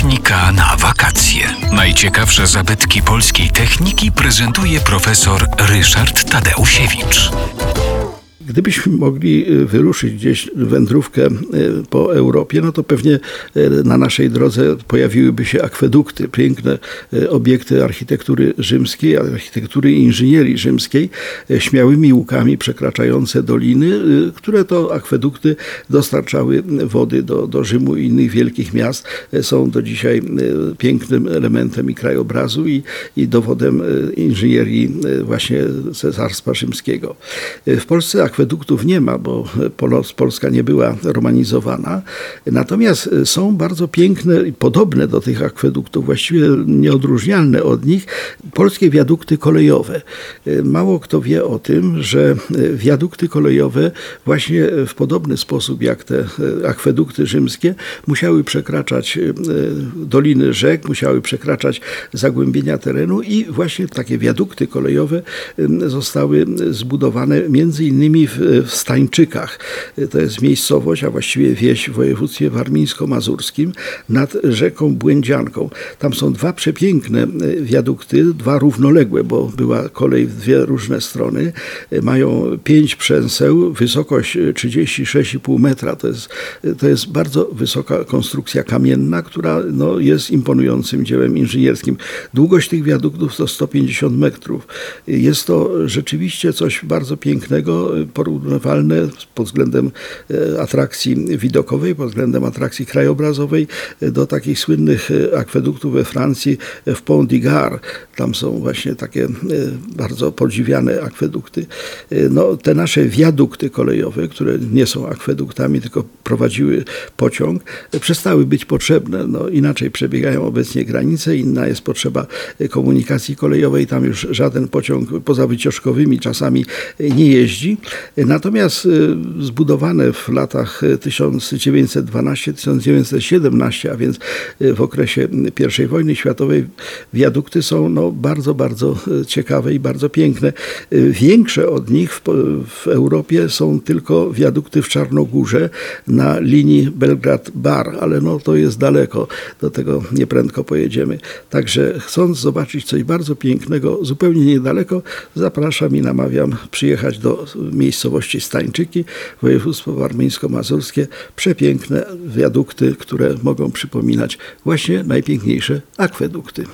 Technika na wakacje. Najciekawsze zabytki polskiej techniki prezentuje profesor Ryszard Tadeusiewicz. Gdybyśmy mogli y, wyruszyć gdzieś wędrówkę y, po Europie, no to pewnie y, na naszej drodze pojawiłyby się akwedukty, piękne obiekty architektury rzymskiej, architektury i inżynierii rzymskiej, śmiałymi łukami przekraczające doliny, które to akwedukty dostarczały wody do, do Rzymu i innych wielkich miast. Są do dzisiaj pięknym elementem i krajobrazu i, i dowodem inżynierii właśnie Cesarstwa Rzymskiego. W Polsce akweduktów nie ma, bo Polska nie była romanizowana. Natomiast są bardzo piękne i podobne do tych akweduktów, właściwie nieodróżnialne od nich, polskie wiadukty kolejowe. Mało kto wie o tym, że wiadukty kolejowe właśnie w podobny sposób jak te akwedukty rzymskie musiały przekraczać doliny rzek, musiały przekraczać zagłębienia terenu i właśnie takie wiadukty kolejowe zostały zbudowane między innymi w, w Stańczykach. To jest miejscowość, a właściwie wieś w województwie warmińsko-mazurskim nad rzeką Błędzianką. Tam są dwa przepiękne wiadukty, dwa równoległe, bo była kolej w dwie różne strony. Mają pięć przęseł, wysokość 36,5 metra. To jest, to jest bardzo wysoka konstrukcja kamienna, która no, jest imponującym dziełem inżynierskim. Długość tych wiaduktów to 150 metrów. Jest to rzeczywiście coś bardzo pięknego porównywalne pod względem e, atrakcji widokowej, pod względem atrakcji krajobrazowej e, do takich słynnych e, akweduktów we Francji w Pont d'Igard. Tam są właśnie takie bardzo podziwiane akwedukty. No, te nasze wiadukty kolejowe, które nie są akweduktami, tylko prowadziły pociąg, przestały być potrzebne. No, inaczej przebiegają obecnie granice, inna jest potrzeba komunikacji kolejowej. Tam już żaden pociąg poza wycieczkowymi czasami nie jeździ. Natomiast y, zbudowane w latach 1912-1917, a więc y, w okresie I wojny światowej, wiadukty są no, bardzo, bardzo y, ciekawe i bardzo piękne. Większe od nich w, w Europie są tylko wiadukty w Czarnogórze na linii Belgrad-Bar, ale no, to jest daleko, do tego nieprędko pojedziemy. Także chcąc zobaczyć coś bardzo pięknego, zupełnie niedaleko, zapraszam i namawiam przyjechać do miejscowości Stańczyki, województwo warmińsko-mazurskie. Przepiękne wiadukty, które mogą przypominać właśnie najpiękniejsze akwedukty.